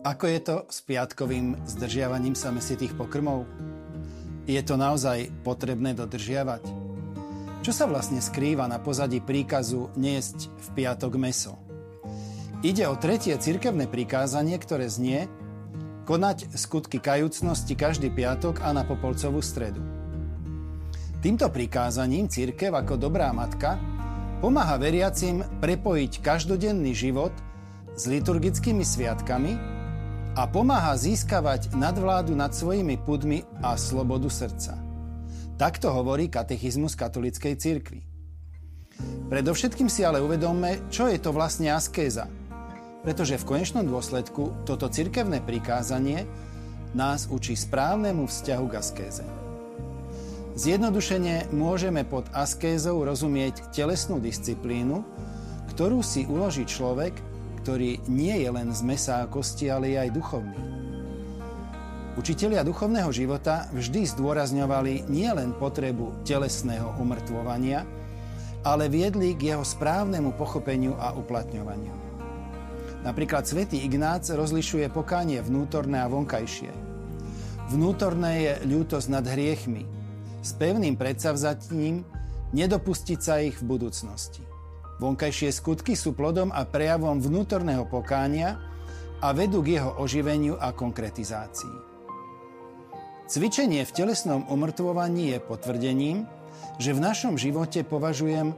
Ako je to s piatkovým zdržiavaním sa mesitých pokrmov? Je to naozaj potrebné dodržiavať? Čo sa vlastne skrýva na pozadí príkazu niesť v piatok meso? Ide o tretie cirkevné prikázanie, ktoré znie konať skutky kajúcnosti každý piatok a na popolcovú stredu. Týmto prikázaním církev ako dobrá matka pomáha veriacim prepojiť každodenný život s liturgickými sviatkami a pomáha získavať nadvládu nad svojimi pudmi a slobodu srdca. Takto hovorí katechizmus katolíckej cirkvi. Predovšetkým si ale uvedomme, čo je to vlastne askéza. Pretože v konečnom dôsledku toto cirkevné prikázanie nás učí správnemu vzťahu k askéze. Zjednodušene môžeme pod askézou rozumieť telesnú disciplínu, ktorú si uloží človek ktorý nie je len z mesa a kosti, ale je aj duchovný. Učitelia duchovného života vždy zdôrazňovali nielen potrebu telesného umrtvovania, ale viedli k jeho správnemu pochopeniu a uplatňovaniu. Napríklad svätý Ignác rozlišuje pokánie vnútorné a vonkajšie. Vnútorné je ľútosť nad hriechmi, s pevným predsavzatím nedopustiť sa ich v budúcnosti. Vonkajšie skutky sú plodom a prejavom vnútorného pokánia a vedú k jeho oživeniu a konkretizácii. Cvičenie v telesnom umrtvovaní je potvrdením, že v našom živote považujem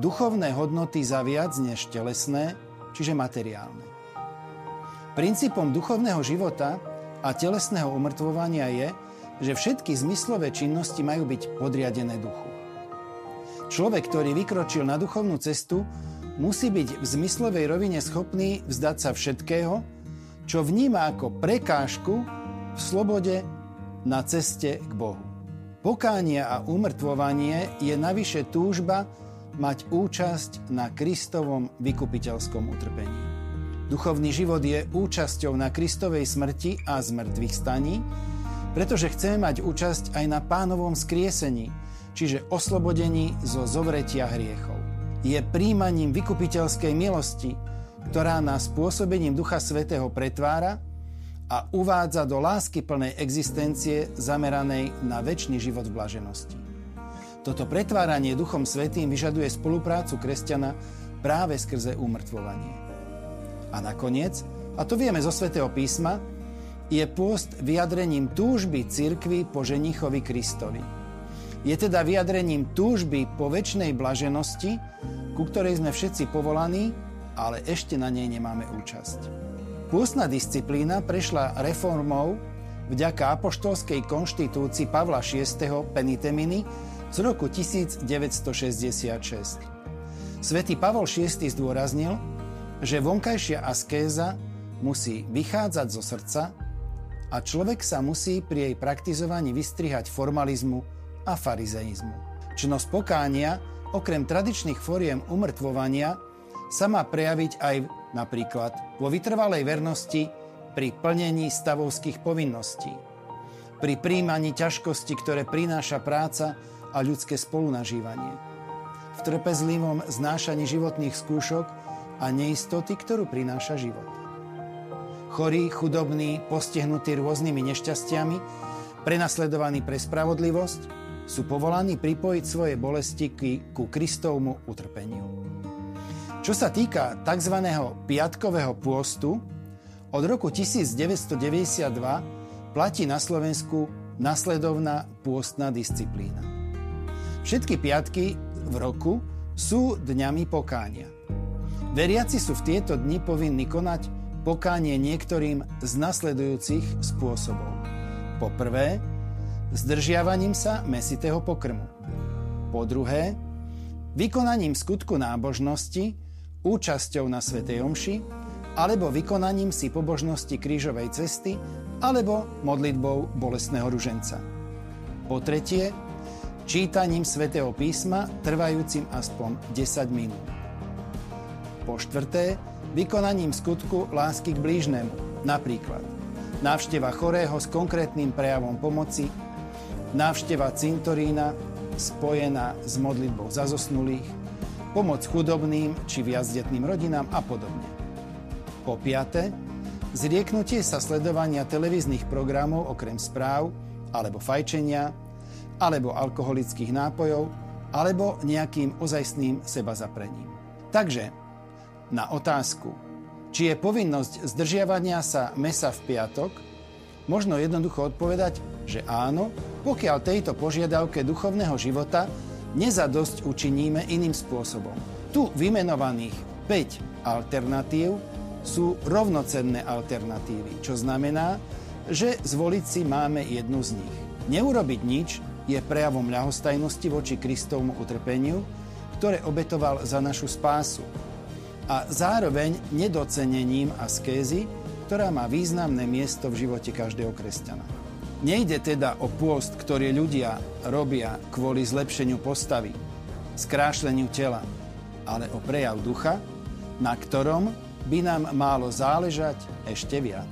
duchovné hodnoty za viac než telesné, čiže materiálne. Princípom duchovného života a telesného umrtvovania je, že všetky zmyslové činnosti majú byť podriadené duchu. Človek, ktorý vykročil na duchovnú cestu, musí byť v zmyslovej rovine schopný vzdať sa všetkého, čo vníma ako prekážku v slobode na ceste k Bohu. Pokánie a umrtvovanie je navyše túžba mať účasť na Kristovom vykupiteľskom utrpení. Duchovný život je účasťou na Kristovej smrti a zmrtvých staní, pretože chceme mať účasť aj na pánovom skriesení, čiže oslobodení zo zovretia hriechov. Je príjmaním vykupiteľskej milosti, ktorá nás pôsobením Ducha Svetého pretvára a uvádza do lásky plnej existencie zameranej na väčší život v blaženosti. Toto pretváranie Duchom Svetým vyžaduje spoluprácu kresťana práve skrze umrtvovanie. A nakoniec, a to vieme zo Svetého písma, je pôst vyjadrením túžby cirkvy po ženichovi Kristovi – je teda vyjadrením túžby po väčšnej blaženosti, ku ktorej sme všetci povolaní, ale ešte na nej nemáme účasť. Pôstna disciplína prešla reformou vďaka apoštolskej konštitúcii Pavla VI. Peniteminy z roku 1966. Svetý Pavol VI. zdôraznil, že vonkajšia askéza musí vychádzať zo srdca a človek sa musí pri jej praktizovaní vystrihať formalizmu a farizeizmu. Čnosť pokánia, okrem tradičných foriem umrtvovania, sa má prejaviť aj napríklad vo vytrvalej vernosti pri plnení stavovských povinností, pri príjmaní ťažkosti, ktoré prináša práca a ľudské spolunažívanie, v trpezlivom znášaní životných skúšok a neistoty, ktorú prináša život. Chorí, chudobní, postihnutí rôznymi nešťastiami, prenasledovaní pre spravodlivosť, sú povolaní pripojiť svoje bolesti ku Kristovmu utrpeniu. Čo sa týka tzv. piatkového pôstu, od roku 1992 platí na Slovensku nasledovná pôstna disciplína. Všetky piatky v roku sú dňami pokánia. Veriaci sú v tieto dni povinní konať pokánie niektorým z nasledujúcich spôsobov. Po prvé, zdržiavaním sa mesitého pokrmu. Po druhé, vykonaním skutku nábožnosti, účasťou na Svetej Omši, alebo vykonaním si pobožnosti krížovej cesty, alebo modlitbou bolestného ruženca. Po tretie, čítaním svätého písma trvajúcim aspoň 10 minút. Po štvrté, vykonaním skutku lásky k blížnemu, napríklad návšteva chorého s konkrétnym prejavom pomoci, návšteva cintorína spojená s modlitbou za zosnulých, pomoc chudobným či viacdetným rodinám a podobne. Po piate, zrieknutie sa sledovania televíznych programov okrem správ alebo fajčenia, alebo alkoholických nápojov, alebo nejakým ozajstným seba zaprením. Takže na otázku, či je povinnosť zdržiavania sa mesa v piatok, možno jednoducho odpovedať, že áno, pokiaľ tejto požiadavke duchovného života nezadosť učiníme iným spôsobom. Tu vymenovaných 5 alternatív sú rovnocenné alternatívy, čo znamená, že zvoliť si máme jednu z nich. Neurobiť nič je prejavom ľahostajnosti voči Kristovmu utrpeniu, ktoré obetoval za našu spásu a zároveň nedocenením askézy, ktorá má významné miesto v živote každého kresťana. Nejde teda o pôst, ktorý ľudia robia kvôli zlepšeniu postavy, skrášleniu tela, ale o prejav ducha, na ktorom by nám málo záležať ešte viac.